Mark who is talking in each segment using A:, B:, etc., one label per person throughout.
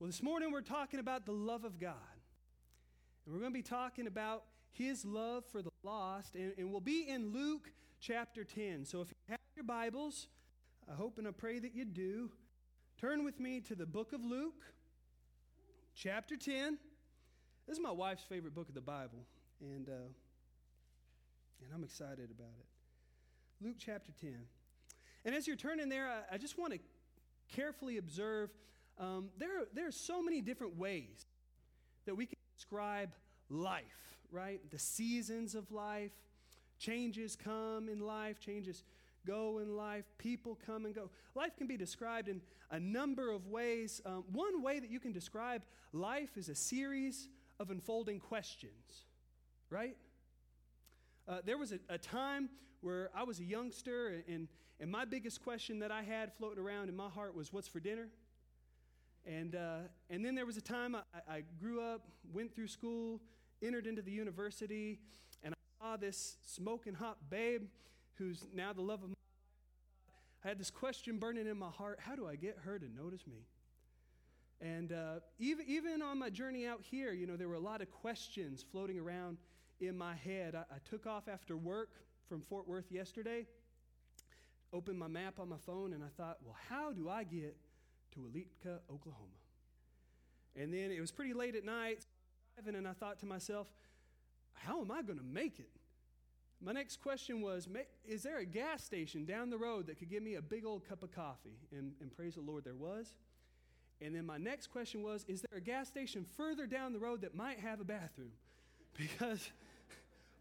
A: Well, this morning we're talking about the love of God. And we're going to be talking about his love for the lost. And, and we'll be in Luke chapter 10. So if you have your Bibles, I hope and I pray that you do, turn with me to the book of Luke, chapter 10. This is my wife's favorite book of the Bible. And, uh, and I'm excited about it. Luke chapter 10. And as you're turning there, I, I just want to carefully observe um, there, there are so many different ways that we can describe life, right? The seasons of life, changes come in life, changes go in life, people come and go. Life can be described in a number of ways. Um, one way that you can describe life is a series of unfolding questions, right? Uh, there was a, a, time where I was a youngster, and, and my biggest question that I had floating around in my heart was, What's for dinner? And, uh, and then there was a time I, I grew up, went through school, entered into the university, and I saw this smoking hot babe who's now the love of my life. I had this question burning in my heart how do I get her to notice me? And uh, even, even on my journey out here, you know, there were a lot of questions floating around in my head. I, I took off after work from Fort Worth yesterday, opened my map on my phone, and I thought, well, how do I get to Weleetka, Oklahoma. And then it was pretty late at night, and I thought to myself, how am I going to make it? My next question was Is there a gas station down the road that could give me a big old cup of coffee? And, and praise the Lord, there was. And then my next question was Is there a gas station further down the road that might have a bathroom? Because,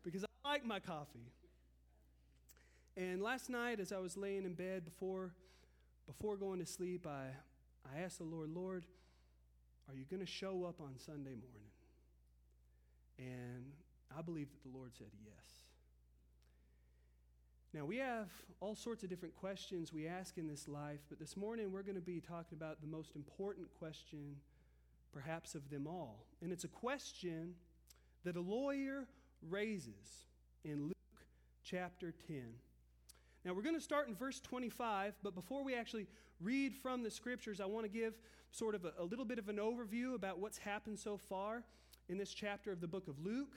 A: because I like my coffee. And last night, as I was laying in bed before, before going to sleep, I, I asked the Lord, Lord, are you going to show up on Sunday morning? And I believe that the Lord said yes. Now, we have all sorts of different questions we ask in this life, but this morning we're going to be talking about the most important question, perhaps, of them all. And it's a question that a lawyer raises in Luke chapter 10. Now, we're going to start in verse 25, but before we actually read from the scriptures, I want to give sort of a, a, little bit of an overview about what's happened so far in this chapter of the book of Luke.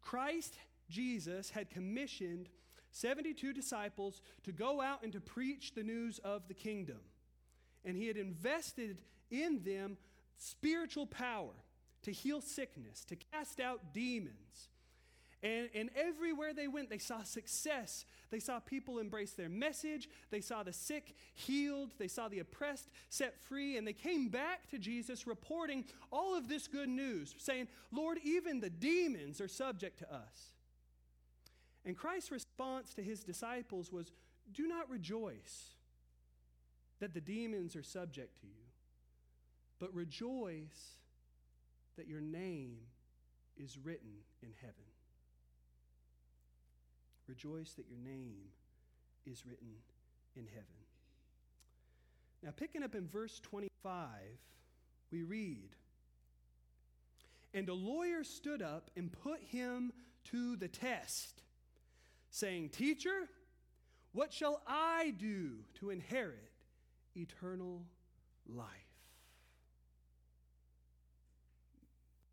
A: Christ, Jesus, had commissioned 72 disciples to go out and to preach the news of the kingdom. And he had invested in them spiritual power to heal sickness, to cast out demons and, and everywhere they went, they saw success. They saw people embrace their message. They saw the sick healed. They saw the oppressed set free. And they came back to Jesus reporting all of this good news, saying, Lord, even the demons are subject to us. And Christ's response to his disciples was, Do not rejoice that the demons are subject to you, but rejoice that your name is written in heaven. Rejoice that your name is written in heaven. Now, picking up in verse 25, we read And a lawyer stood up and put him to the test, saying, Teacher, what shall I do to inherit eternal life?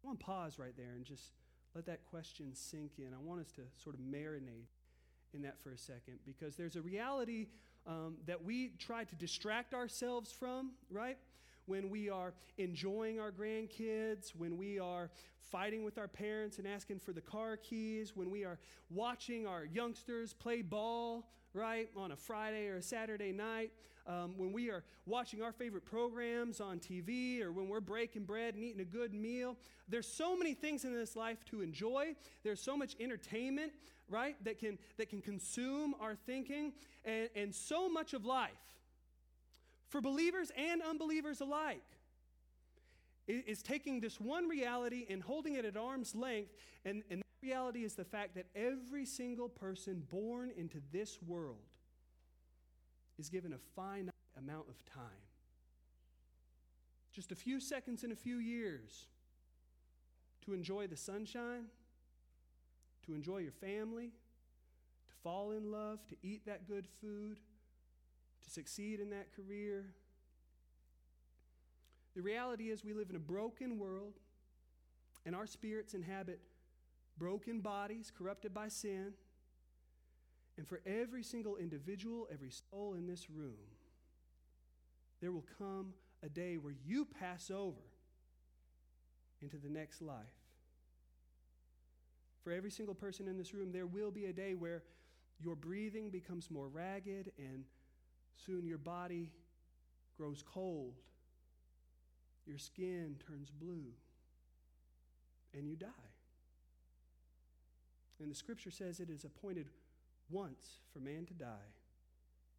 A: I want to pause right there and just let that question sink in. I want us to sort of marinate in that for a second because there's a reality um, that we try to distract ourselves from, right? When we are enjoying our grandkids, when we are fighting with our parents and asking for the car keys, when we are watching our youngsters play ball, right, on a Friday or a Saturday night, um, when we are watching our favorite programs on TV, or when we're breaking bread and eating a good meal. There's so many things in this life to enjoy. There's so much entertainment, right, that can, that can consume our thinking, and, and so much of life, for believers and unbelievers alike is taking this one reality and holding it at arm's length, and, and reality is the fact that every single person born into this world is given a finite amount of time. Just a few seconds in a few years to enjoy the sunshine, to enjoy your family, to fall in love, to eat that good food, to succeed in that career. The reality is, we live in a broken world, and our spirits inhabit broken bodies corrupted by sin. And for every single individual, every soul in this room, there will come a day where you pass over into the next life. For every single person in this room, there will be a day where your breathing becomes more ragged and soon your body grows cold. Your skin turns blue and you die. And the scripture says it is appointed once for man to die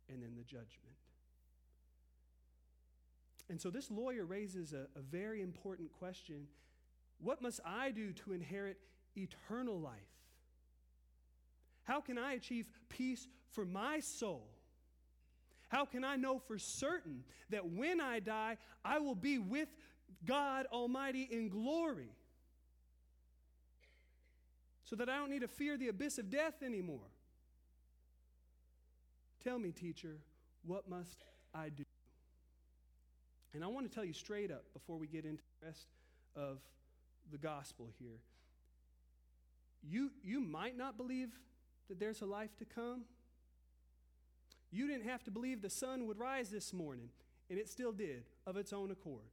A: and then the judgment. And so this lawyer raises a, a very important question What must I do to inherit eternal life? How can I achieve peace for my soul? How can I know for certain that when I die, I will be with God Almighty in glory? So that I don't need to fear the abyss of death anymore. Tell me, teacher, what must I do? And I want to tell you straight up before we get into the rest of the gospel here. You, you might not believe that there's a life to come. You didn't have to believe the sun would rise this morning, and it still did of its own accord.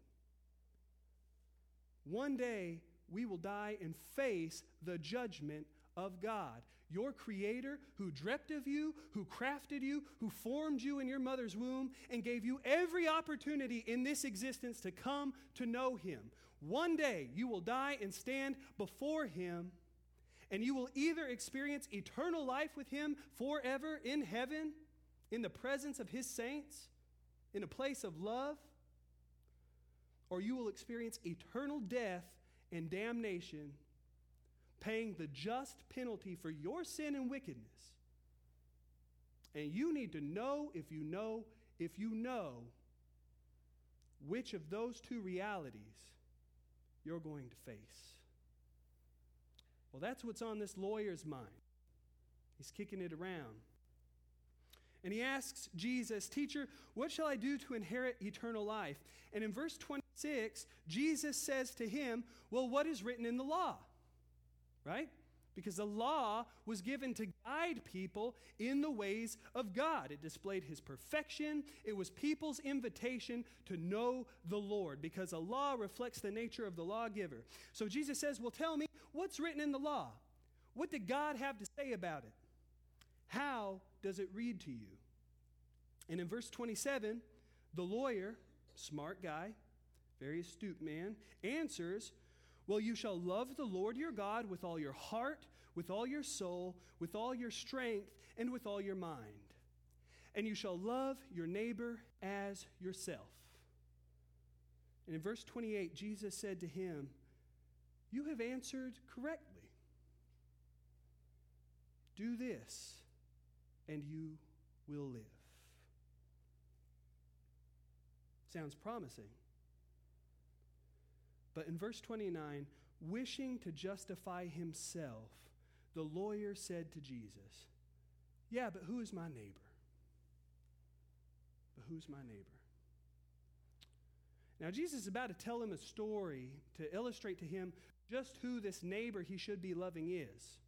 A: One day, we will die and face the judgment of God your creator who dreamt of you, who crafted you, who formed you in your mother's womb, and gave you every opportunity in this existence to come to know him. One day you will die and stand before him, and you will either experience eternal life with him forever in heaven, in the presence of his saints, in a place of love, or you will experience eternal death and damnation paying the just penalty for your sin and wickedness. And you need to know if you know, if you know which of those two realities you're going to face. Well, that's what's on this lawyer's mind. He's kicking it around. And he asks Jesus, Teacher, what shall I do to inherit eternal life? And in verse 26, Jesus says to him, Well, what is written in the law? Right? Because the law was given to guide people in the ways of God. It displayed his perfection. It was people's invitation to know the Lord because a law reflects the nature of the lawgiver. So Jesus says, Well, tell me, what's written in the law? What did God have to say about it? How does it read to you? And in verse 27, the lawyer, smart guy, very astute man, answers, well, you shall love the Lord your God with all your heart, with all your soul, with all your strength, and with all your mind. And you shall love your neighbor as yourself. And in verse 28, Jesus said to him, You have answered correctly. Do this, and you will live. Sounds promising. But in verse 29, wishing to justify himself, the lawyer said to Jesus, Yeah, but who is my neighbor? But who's my neighbor? Now, Jesus is about to tell him a story to illustrate to him just who this neighbor he should be loving is.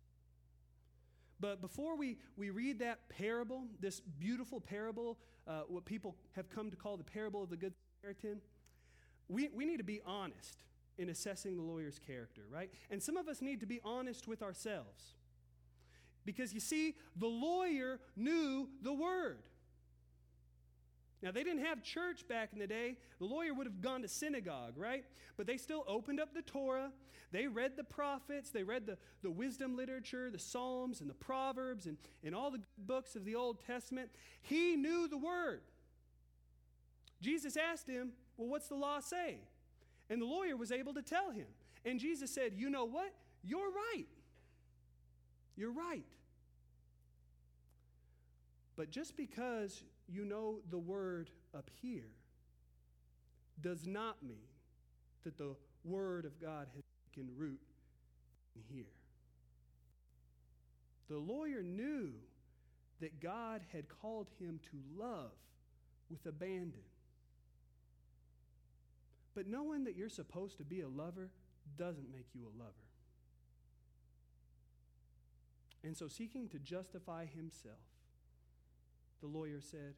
A: But before we, we read that parable, this beautiful parable, uh, what people have come to call the parable of the Good Samaritan, we, we need to be honest in assessing the lawyer's character, right? And some of us need to be honest with ourselves. Because you see, the lawyer knew the word. Now, they didn't have church back in the day. The lawyer would have gone to synagogue, right? But they still opened up the Torah. They read the prophets. They read the, the wisdom literature, the Psalms, and the Proverbs, and, and all the books of the Old Testament. He knew the word. Jesus asked him, Well, what's the law say? And the lawyer was able to tell him. And Jesus said, You know what? You're right. You're right. But just because you know the word up here does not mean that the word of God has taken root in here. The lawyer knew that God had called him to love with abandon But knowing that you're supposed to be a lover doesn't make you a lover. And so, seeking to justify himself, the lawyer said,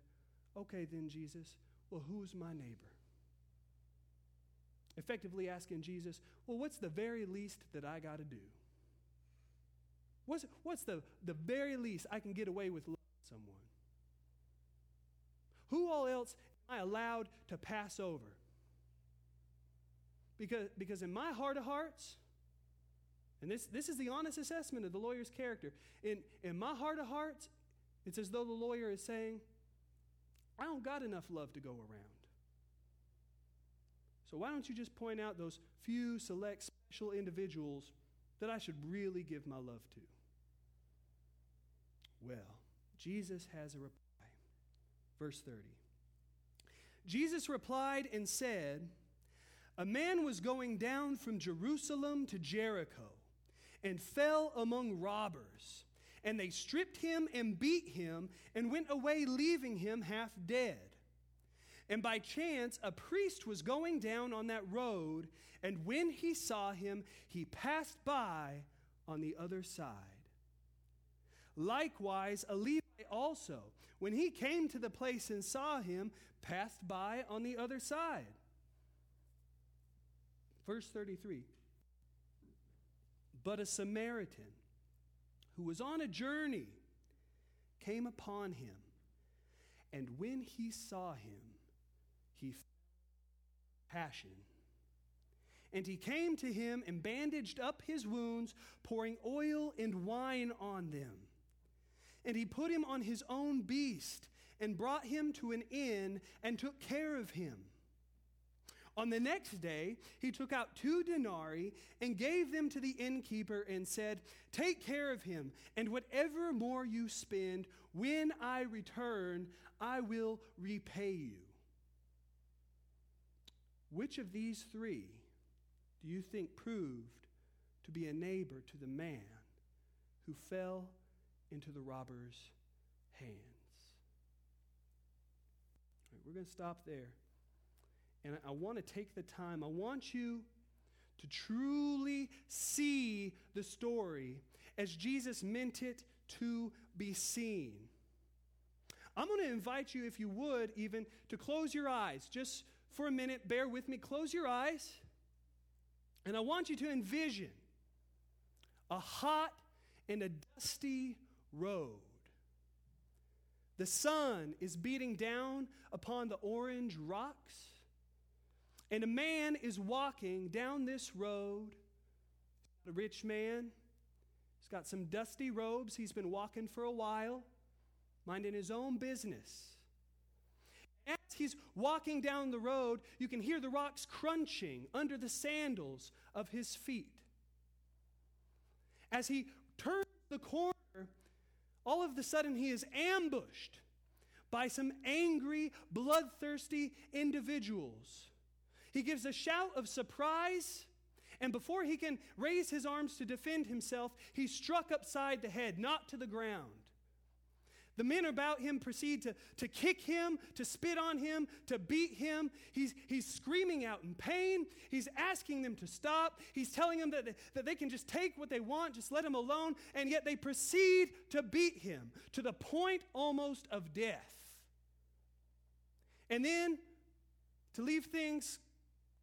A: Okay, then, Jesus, well, who's my neighbor? Effectively asking Jesus, Well, what's the very least that I got to do? What's, what's the, the very least I can get away with loving someone? Who all else am I allowed to pass over? Because, because in my heart of hearts, and this, this is the honest assessment of the lawyer's character, in, in my heart of hearts, it's as though the lawyer is saying, I don't got enough love to go around. So why don't you just point out those few select special individuals that I should really give my love to? Well, Jesus has a reply. Verse 30. Jesus replied and said, A man was going down from Jerusalem to Jericho and fell among robbers. And they stripped him and beat him and went away, leaving him half dead. And by chance, a priest was going down on that road, and when he saw him, he passed by on the other side. Likewise, a Levite also, when he came to the place and saw him, passed by on the other side. Verse 33 But a Samaritan who was on a journey came upon him, and when he saw him, he passion. And he came to him and bandaged up his wounds, pouring oil and wine on them. And he put him on his own beast and brought him to an inn and took care of him. On the next day, he took out two denarii and gave them to the innkeeper and said, Take care of him, and whatever more you spend, when I return, I will repay you. Which of these three do you think proved to be a neighbor to the man who fell into the robber's hands? Right, we're going to stop there. And I, want to take the time, I want you to truly see the story as Jesus meant it to be seen. I'm going to invite you, if you would, even to close your eyes just for a minute, bear with me. Close your eyes. And I want you to envision a hot and a dusty road. The sun is beating down upon the orange rocks. And a man is walking down this road. A rich man. He's got some dusty robes. He's been walking for a while, minding his own business. As he's walking down the road, you can hear the rocks crunching under the sandals of his feet. As he turns the corner, all of a sudden he is ambushed by some angry, bloodthirsty individuals. He gives a shout of surprise, and before he can raise his arms to defend himself, he's struck upside the head, not to the ground. The men about him proceed to, to kick him, to spit on him, to beat him. He's, he's screaming out in pain. He's asking them to stop. He's telling them that, that they can just take what they want, just let him alone. And yet they proceed to beat him to the point almost of death. And then, to leave things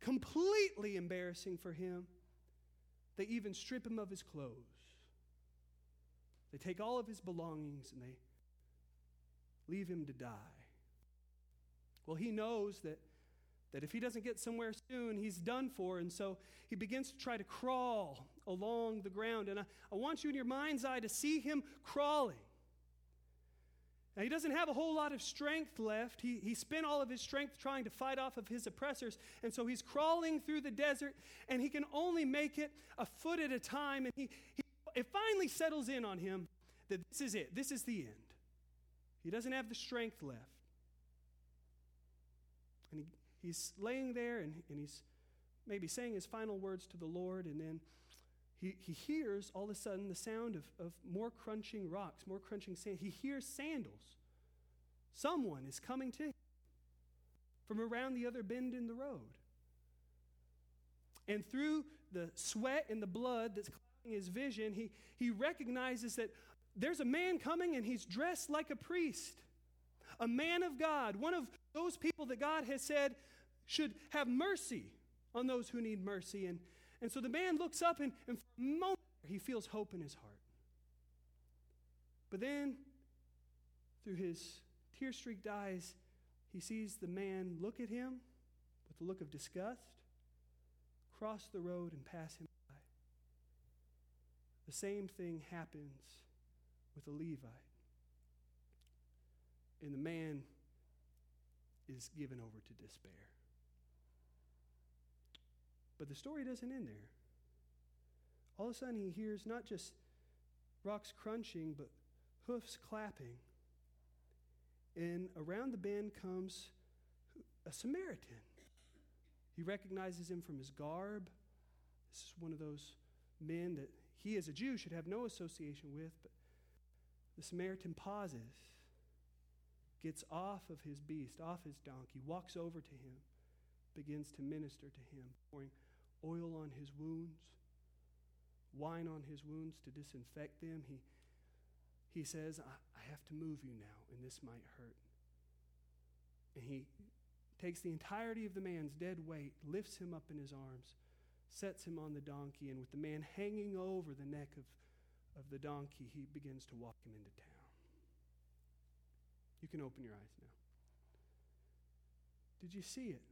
A: completely embarrassing for him, they even strip him of his clothes. They take all of his belongings and they leave him to die. Well, he knows that, that if he doesn't get somewhere soon, he's done for. And so he begins to try to crawl along the ground. And I, I want you in your mind's eye to see him crawling. Now, he doesn't have a whole lot of strength left. He, he spent all of his strength trying to fight off of his oppressors. And so he's crawling through the desert, and he can only make it a foot at a time. And he, he, it finally settles in on him that this is it, this is the end. He doesn't have the strength left. And he, he's laying there and, and he's maybe saying his final words to the Lord, and then he, he hears all of a sudden the sound of, of more crunching rocks, more crunching sand. He hears sandals. Someone is coming to him from around the other bend in the road. And through the sweat and the blood that's clouding his vision, he, he recognizes that there's a man coming and he's dressed like a priest, a man of God, one of those people that God has said should have mercy on those who need mercy. And, and so the man looks up and, and for a moment he feels hope in his heart. But then, through his tear streaked eyes, he sees the man look at him with a look of disgust, cross the road, and pass him by. The same thing happens with a Levite. And the man is given over to despair. But the story doesn't end there. All of a sudden, he hears not just rocks crunching, but hoofs clapping. And around the bend comes a Samaritan. He recognizes him from his garb. This is one of those men that he, as a Jew, should have no association with. But the Samaritan pauses, gets off of his beast, off his donkey, walks over to him, begins to minister to him, pouring oil on his wounds, wine on his wounds to disinfect them. He he says, I, I have to move you now, and this might hurt. And he takes the entirety of the man's dead weight, lifts him up in his arms, sets him on the donkey, and with the man hanging over the neck of, of the donkey, he begins to walk him into town. You can open your eyes now. Did you see it?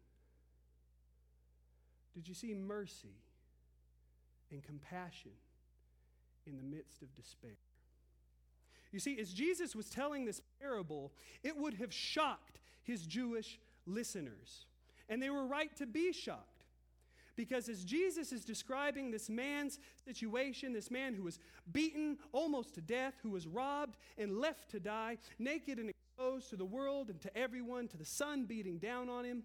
A: Did you see mercy and compassion in the midst of despair? You see, as Jesus was telling this parable, it would have shocked his Jewish listeners. And they were right to be shocked. Because as Jesus is describing this man's situation, this man who was beaten almost to death, who was robbed and left to die, naked and exposed to the world and to everyone, to the sun beating down on him,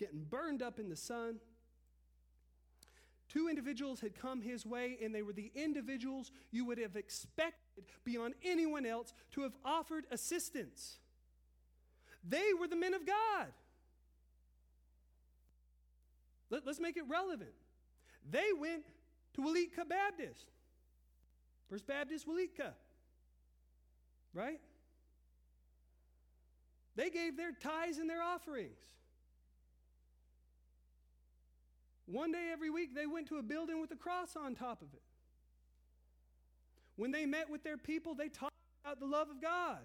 A: getting burned up in the sun. Two individuals had come his way, and they were the individuals you would have expected beyond anyone else to have offered assistance. They were the men of God. Let, us make it relevant. They went to Weleetka Baptist, First Baptist Weleetka, right? They gave their tithes and their offerings. One day every week, they went to a building with a cross on top of it. When they met with their people, they talked about the love of God.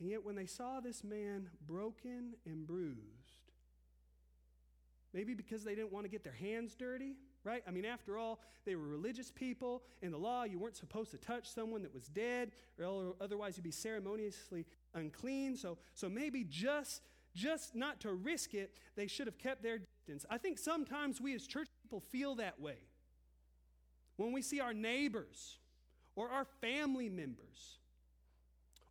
A: And yet, when they saw this man broken and bruised, maybe because they didn't want to get their hands dirty, right? I mean, after all, they were religious people. In the law, you weren't supposed to touch someone that was dead, or otherwise you'd be ceremoniously unclean. So, so maybe just just not to risk it, they should have kept their distance. I think sometimes we as church people feel that way. When we see our neighbors or our family members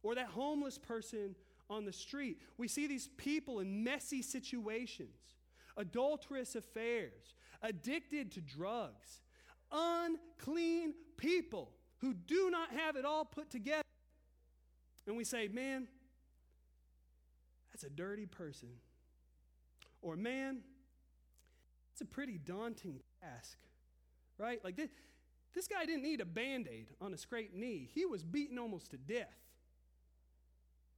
A: or that homeless person on the street, we see these people in messy situations, adulterous affairs, addicted to drugs, unclean people who do not have it all put together. And we say, man, that's a dirty person. Or, man, it's a pretty daunting task, right? Like this, this guy didn't need a band aid on a scraped knee, he was beaten almost to death.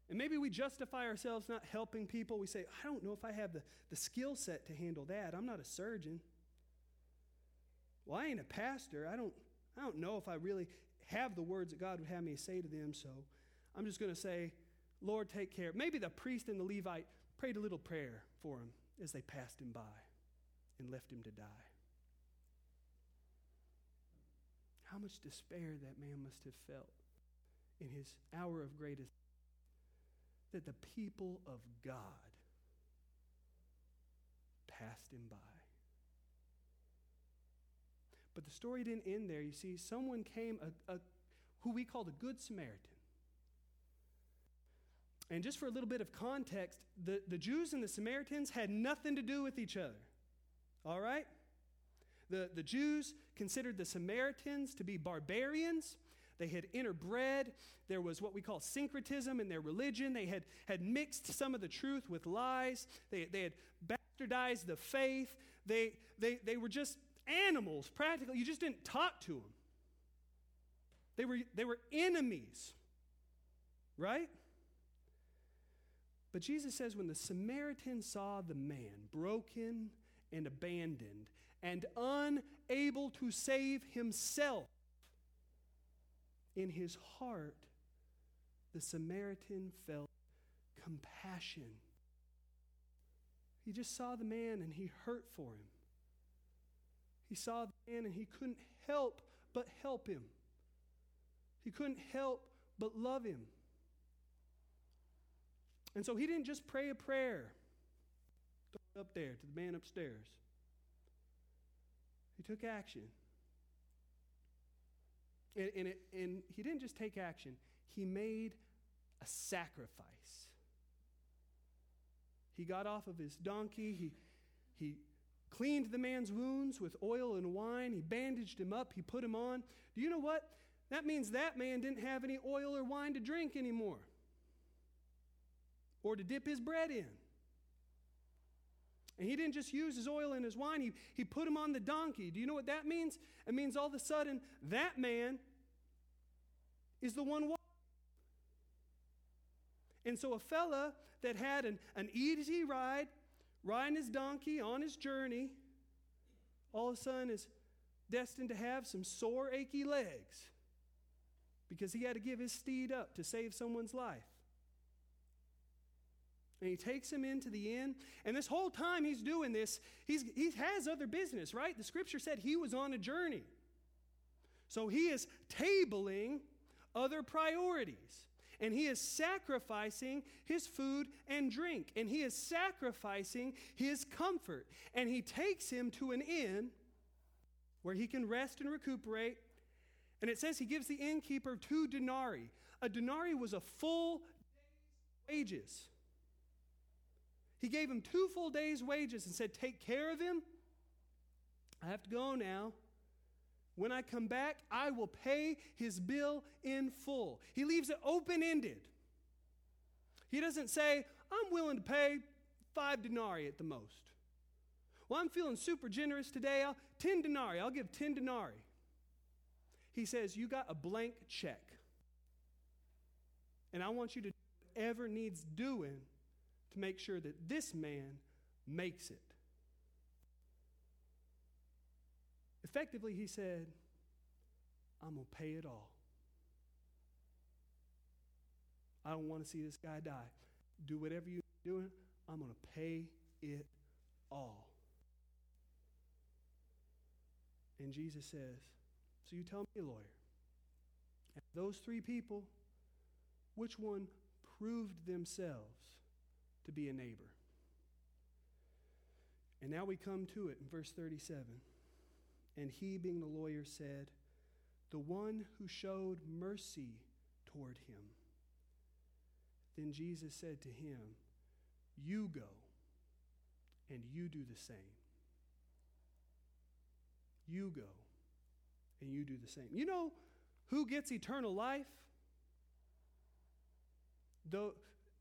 A: And maybe we justify ourselves not helping people. We say, I don't know if I have the, the skill set to handle that. I'm not a surgeon. Well, I ain't a pastor. I don't, I don't know if I really have the words that God would have me say to them, so I'm just going to say, Lord, take care. Maybe the priest and the Levite prayed a little prayer for him as they passed him by and left him to die. How much despair that man must have felt in his hour of greatest that the people of God passed him by. But the story didn't end there. You see, someone came, a, a, who we call the Good Samaritan. And just for a little bit of context, the, the Jews and the Samaritans had nothing to do with each other. All right? The, the Jews considered the Samaritans to be barbarians. They had interbred. There was what we call syncretism in their religion. They had, had mixed some of the truth with lies. They, they had bastardized the faith. They, they, they were just animals, practically. You just didn't talk to them. They were, they were enemies, right? But Jesus says when the Samaritan saw the man broken and abandoned and unable to save himself, in his heart, the Samaritan felt compassion. He just saw the man and he hurt for him. He saw the man and he couldn't help but help him. He couldn't help but love him. And so he didn't just pray a prayer up there to the man upstairs. He took action. And, and, it, and he didn't just take action, he made a sacrifice. He got off of his donkey. He, he cleaned the man's wounds with oil and wine. He bandaged him up. He put him on. Do you know what? That means that man didn't have any oil or wine to drink anymore or to dip his bread in. And he didn't just use his oil and his wine, he, he put him on the donkey. Do you know what that means? It means all of a sudden that man is the one walking. And so a fella that had an, an easy ride, riding his donkey on his journey, all of a sudden is destined to have some sore, achy legs because he had to give his steed up to save someone's life. And he takes him into the inn. And this whole time he's doing this, he's, he has other business, right? The scripture said he was on a journey. So he is tabling other priorities. And he is sacrificing his food and drink. And he is sacrificing his comfort. And he takes him to an inn where he can rest and recuperate. And it says he gives the innkeeper two denarii. A denarii was a full day's wages. He gave him two full days' wages and said, Take care of him. I have to go now. When I come back, I will pay his bill in full. He leaves it open ended. He doesn't say, I'm willing to pay five denarii at the most. Well, I'm feeling super generous today. I'll, 10 denarii. I'll give 10 denarii. He says, You got a blank check. And I want you to do whatever needs doing to make sure that this man makes it. Effectively, he said, I'm going to pay it all. I don't want to see this guy die. Do whatever you're doing, I'm going to pay it all. And Jesus says, So you tell me, lawyer, those three people, which one proved themselves to be a neighbor? And now we come to it in verse 37. And he, being the lawyer, said, The one who showed mercy toward him. Then Jesus said to him, You go and you do the same. You go and you do the same. You know who gets eternal life? Though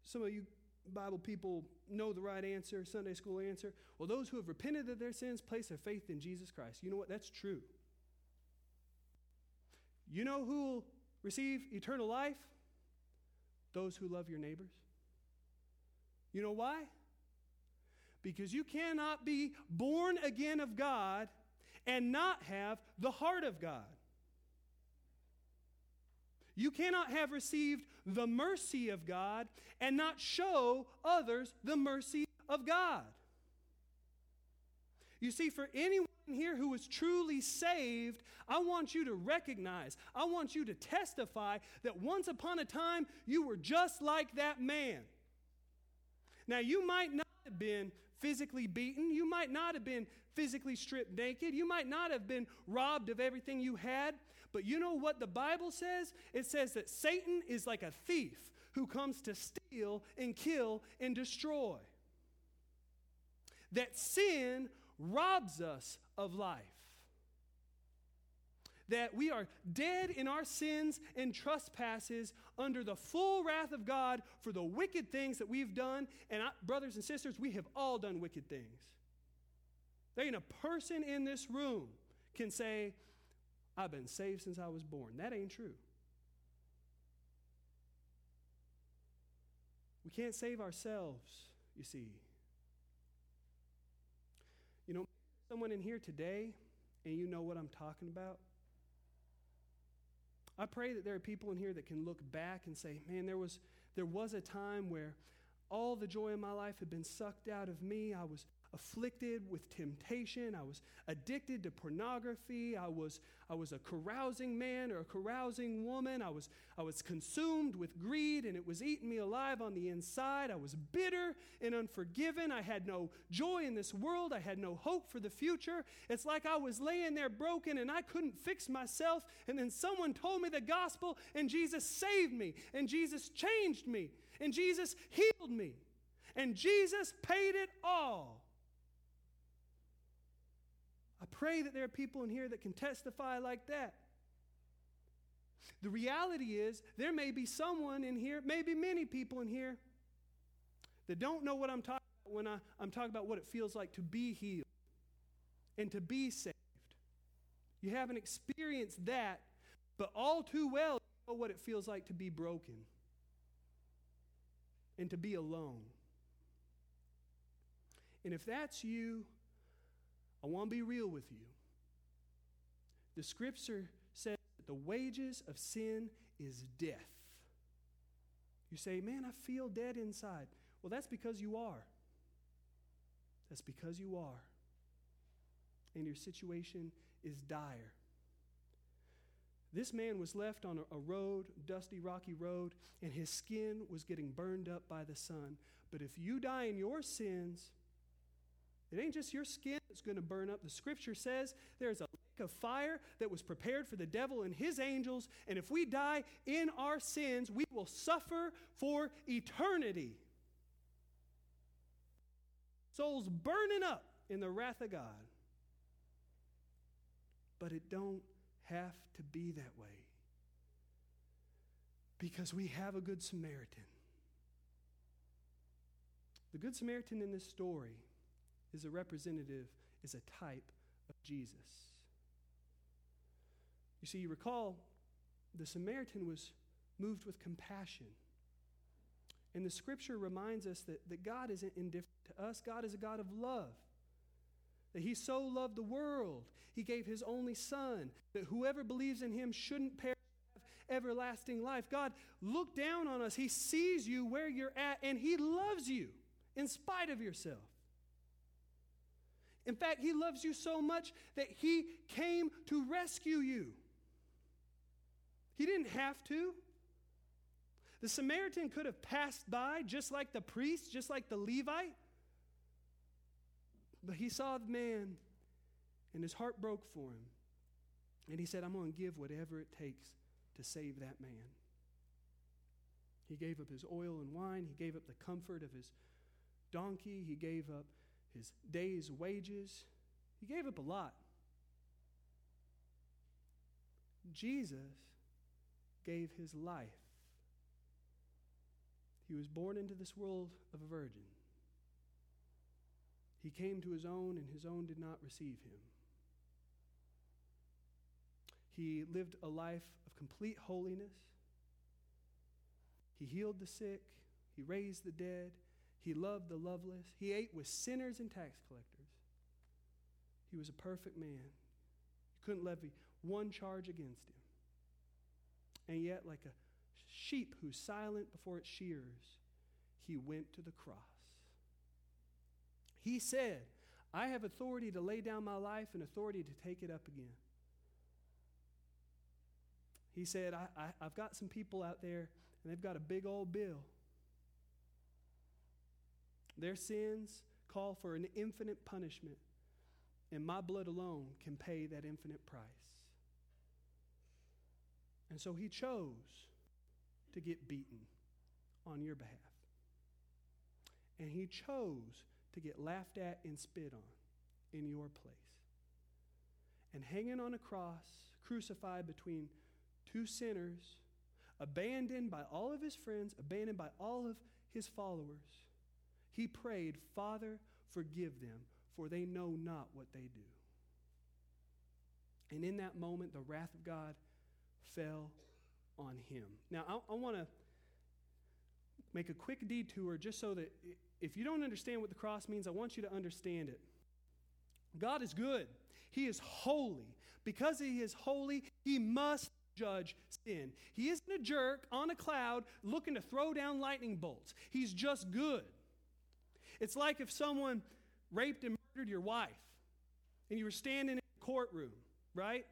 A: some of you Bible people know the right answer, Sunday school answer. Well, those who have repented of their sins place their faith in Jesus Christ. You know what? That's true. You know who will receive eternal life? Those who love your neighbors. You know why? Because you cannot be born again of God and not have the heart of God. You cannot have received the mercy of God and not show others the mercy of God. You see, for anyone here who is truly saved, I want you to recognize, I want you to testify that once upon a time you were just like that man. Now, you might not have been physically beaten, you might not have been physically stripped naked, you might not have been robbed of everything you had, but you know what the Bible says? It says that Satan is like a thief who comes to steal and kill and destroy. That sin robs us of life. that we are dead in our sins and trespasses under the full wrath of God for the wicked things that we've done. And I, brothers and sisters, we have all done wicked things. There ain't a person in this room can say, I've been saved since I was born. That ain't true. We can't save ourselves, you see. You know, someone in here today, and you know what I'm talking about. I pray that there are people in here that can look back and say, man, there was, there was a time where all the joy in my life had been sucked out of me. I was afflicted with temptation. I was addicted to pornography. I was, I was a carousing man or a carousing woman. I was, I was consumed with greed and it was eating me alive on the inside. I was bitter and unforgiven. I had no joy in this world. I had no hope for the future. It's like I was laying there broken and I couldn't fix myself. And then someone told me the gospel and Jesus saved me and Jesus changed me and Jesus healed me. And Jesus paid it all. Pray that there are people in here that can testify like that. The reality is, there may be someone in here, maybe many people in here, that don't know what I'm talking about when I, I'm talking about what it feels like to be healed and to be saved. You haven't experienced that, but all too well, you know what it feels like to be broken and to be alone. And if that's you, I want to be real with you. The scripture says that the wages of sin is death. You say, man, I feel dead inside. Well, that's because you are. That's because you are. And your situation is dire. This man was left on a, road, dusty, rocky road, and his skin was getting burned up by the sun. But if you die in your sins, it ain't just your skin that's going to burn up. The scripture says there's a lake of fire that was prepared for the devil and his angels, and if we die in our sins, we will suffer for eternity. Souls burning up in the wrath of God. But it don't have to be that way. Because we have a good Samaritan. The good Samaritan in this story is a representative, is a type of Jesus. You see, you recall the Samaritan was moved with compassion. And the scripture reminds us that, that God isn't indifferent to us, God is a God of love. That He so loved the world, He gave His only Son, that whoever believes in Him shouldn't perish. have Everlasting life. God look down on us. He sees you where you're at and He loves you in spite of yourself. In fact, He loves you so much that He came to rescue you. He didn't have to. The Samaritan could have passed by just like the priest, just like the Levite. But he saw the man and his heart broke for him. And he said, I'm going to give whatever it takes to save that man. He gave up his oil and wine. He gave up the comfort of his donkey. He gave up his day's wages. He gave up a lot. Jesus gave his life. He was born into this world of a virgin. He came to his own, and his own did not receive him. He lived a life of complete holiness. He healed the sick. He raised the dead. He loved the loveless. He ate with sinners and tax collectors. He was a perfect man. You couldn't levy one charge against him. And yet, like a sheep who's silent before its shears, he went to the cross. He said, I have authority to lay down my life and authority to take it up again. He said, I, I, have got some people out there, and they've got a big old bill. Their sins call for an infinite punishment, and my blood alone can pay that infinite price. And so he chose to get beaten on your behalf. And he chose to get laughed at and spit on in your place. and hanging on a cross, crucified between two sinners, abandoned by all of his friends, abandoned by all of his followers, he prayed, Father, forgive them, for they know not what they do. And in that moment, the wrath of God fell on him. Now, I, I want to make a quick detour just so that if you don't understand what the cross means, I want you to understand it. God is good, He is holy. Because He is holy, He must judge sin. He isn't a jerk on a cloud looking to throw down lightning bolts, He's just good. It's like if someone raped and murdered your wife and you were standing in a courtroom, right?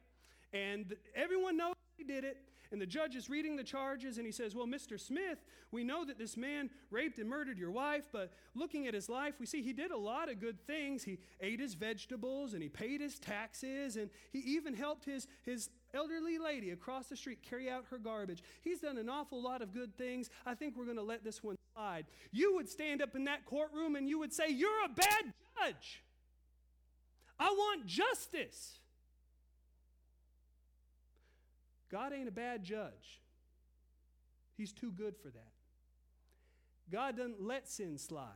A: And everyone knows he did it. And the judge is reading the charges and he says, Well, Mr. Smith, we know that this man raped and murdered your wife, but looking at his life, we see he did a lot of good things. He ate his vegetables and he paid his taxes and he even helped his, his elderly lady across the street carry out her garbage. He's done an awful lot of good things. I think we're going to let this one slide. You would stand up in that courtroom and you would say, You're a bad judge. I want justice. God ain't a bad judge. He's too good for that. God doesn't let sin slide.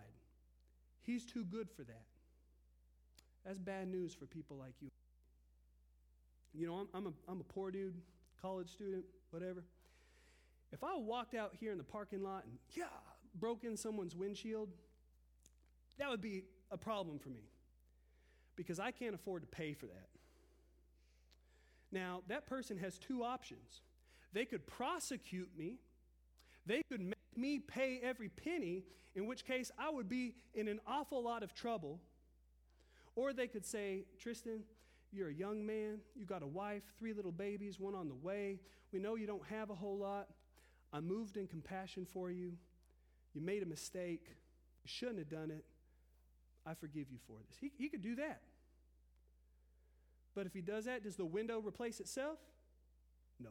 A: He's too good for that. That's bad news for people like you. You know, I'm, I'm, a, I'm a poor dude, college student, whatever. If I walked out here in the parking lot and, yeah, broke in someone's windshield, that would be a problem for me because I can't afford to pay for that. Now, that person has two options. They could prosecute me, they could make me pay every penny, in which case I would be in an awful lot of trouble. Or they could say, Tristan, you're a young man, you got a wife, three little babies, one on the way. We know you don't have a whole lot. I moved in compassion for you. You made a mistake. You shouldn't have done it. I forgive you for this. He, he could do that. But if he does that, does the window replace itself? No.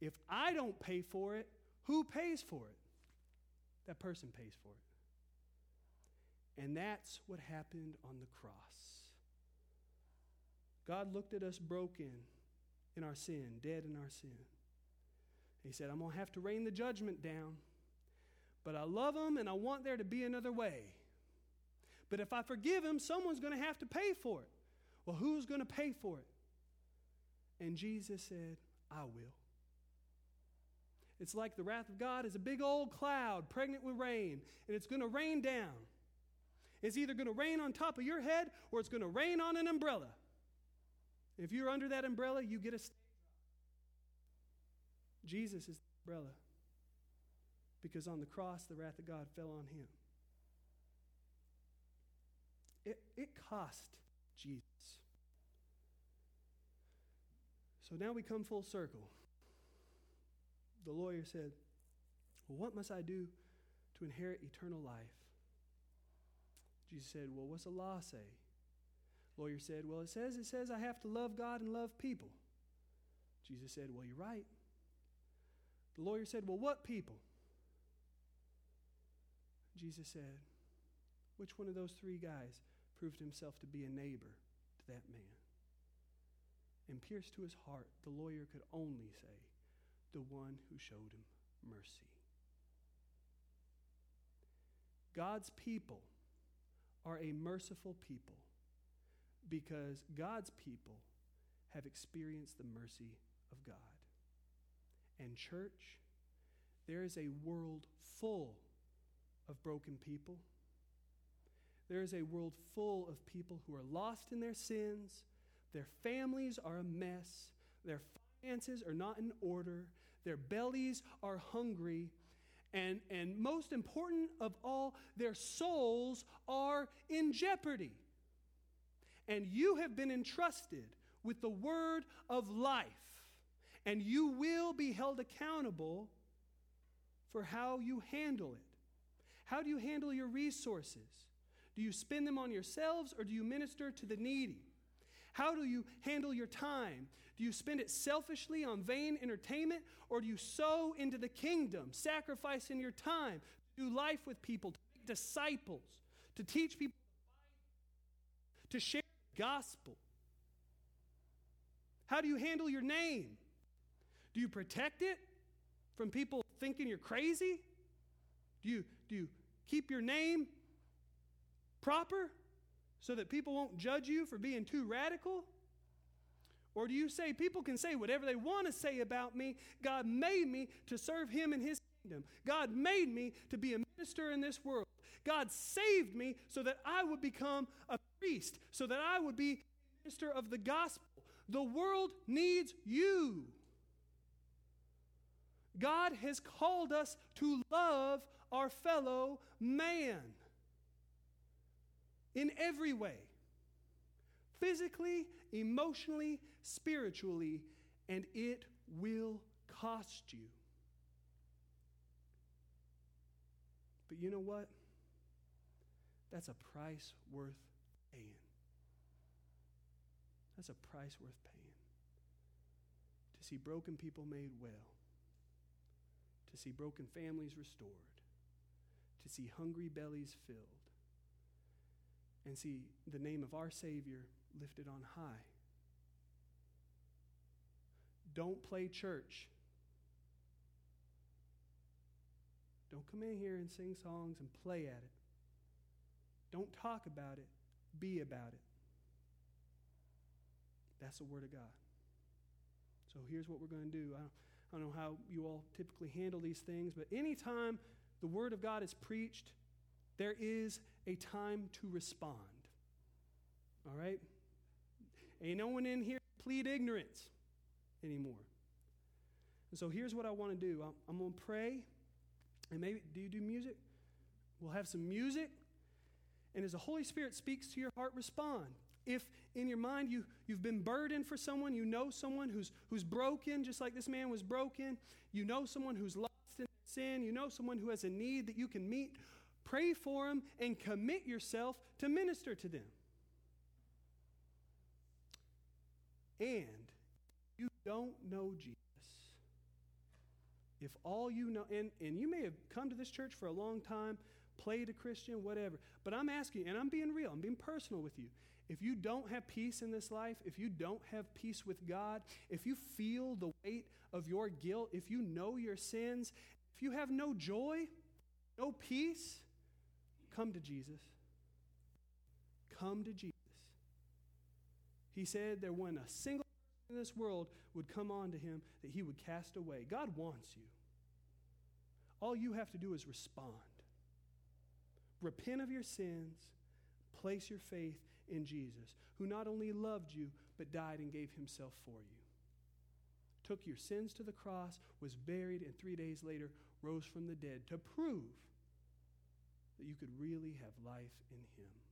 A: If I don't pay for it, who pays for it? That person pays for it. And that's what happened on the cross. God looked at us broken in our sin, dead in our sin. He said, I'm going to have to rain the judgment down, but I love him and I want there to be another way. But if I forgive him, someone's going to have to pay for it. Well, who's going to pay for it? And Jesus said, I will. It's like the wrath of God is a big old cloud pregnant with rain, and it's going to rain down. It's either going to rain on top of your head or it's going to rain on an umbrella. If you're under that umbrella, you get a stay Jesus is the umbrella because on the cross, the wrath of God fell on him. It, it cost Jesus. So now we come full circle. The lawyer said, Well, what must I do to inherit eternal life? Jesus said, Well, what's the law say? Lawyer said, Well, it says, it says I have to love God and love people. Jesus said, Well, you're right. The lawyer said, Well, what people? Jesus said, Which one of those three guys proved himself to be a neighbor to that man? And pierced to his heart, the lawyer could only say, The one who showed him mercy. God's people are a merciful people because God's people have experienced the mercy of God. And, church, there is a world full of broken people. There is a world full of people who are lost in their sins. Their families are a mess. Their finances are not in order. Their bellies are hungry. And, and most important of all, their souls are in jeopardy. And you have been entrusted with the word of life and you will be held accountable for how you handle it. How do you handle your resources? Do you spend them on yourselves or do you minister to the needy? How do you handle your time? Do you spend it selfishly on vain entertainment or do you sow into the kingdom, sacrificing your time, to do life with people, to make disciples, to teach people, to share the gospel? How do you handle your name? Do you protect it from people thinking you're crazy? Do you, do you keep your name proper so that people won't judge you for being too radical? Or do you say people can say whatever they want to say about me? God made me to serve Him in His kingdom. God made me to be a minister in this world. God saved me so that I would become a priest, so that I would be a minister of the gospel. The world needs you. God has called us to love our fellow man in every way physically, emotionally, spiritually, and it will cost you. But you know what? That's a price worth paying. That's a price worth paying. To see broken people made well, to see broken families restored, to see hungry bellies filled, and see the name of our Savior lifted on high. Don't play church. Don't come in here and sing songs and play at it. Don't talk about it, be about it. That's the Word of God. So here's what we're going to do. I don't, I don't know how you all typically handle these things, but anytime the Word of God is preached, there is a time to respond. All right? Ain't no one in here plead ignorance anymore. And so here's what I want to do I'm, I'm going to pray. And maybe, do you do music? We'll have some music. And as the Holy Spirit speaks to your heart, respond. If in your mind you, you've been burdened for someone, you know someone who's, who's broken, just like this man was broken, you know someone who's lost in sin, you know someone who has a need that you can meet, pray for them and commit yourself to minister to them. And you don't know Jesus, if all you know, and, and you may have come to this church for a long time, played a Christian, whatever, but I'm asking, and I'm being real, I'm being personal with you. If you don't have peace in this life, if you don't have peace with God, if you feel the weight of your guilt, if you know your sins, if you have no joy, no peace, come to Jesus. Come to Jesus. He said there wasn't a single person in this world would come on to him that he would cast away. God wants you. All you have to do is respond. Repent of your sins, place your faith in Jesus, who not only loved you, but died and gave himself for you. Took your sins to the cross, was buried, and three days later rose from the dead to prove that you could really have life in him.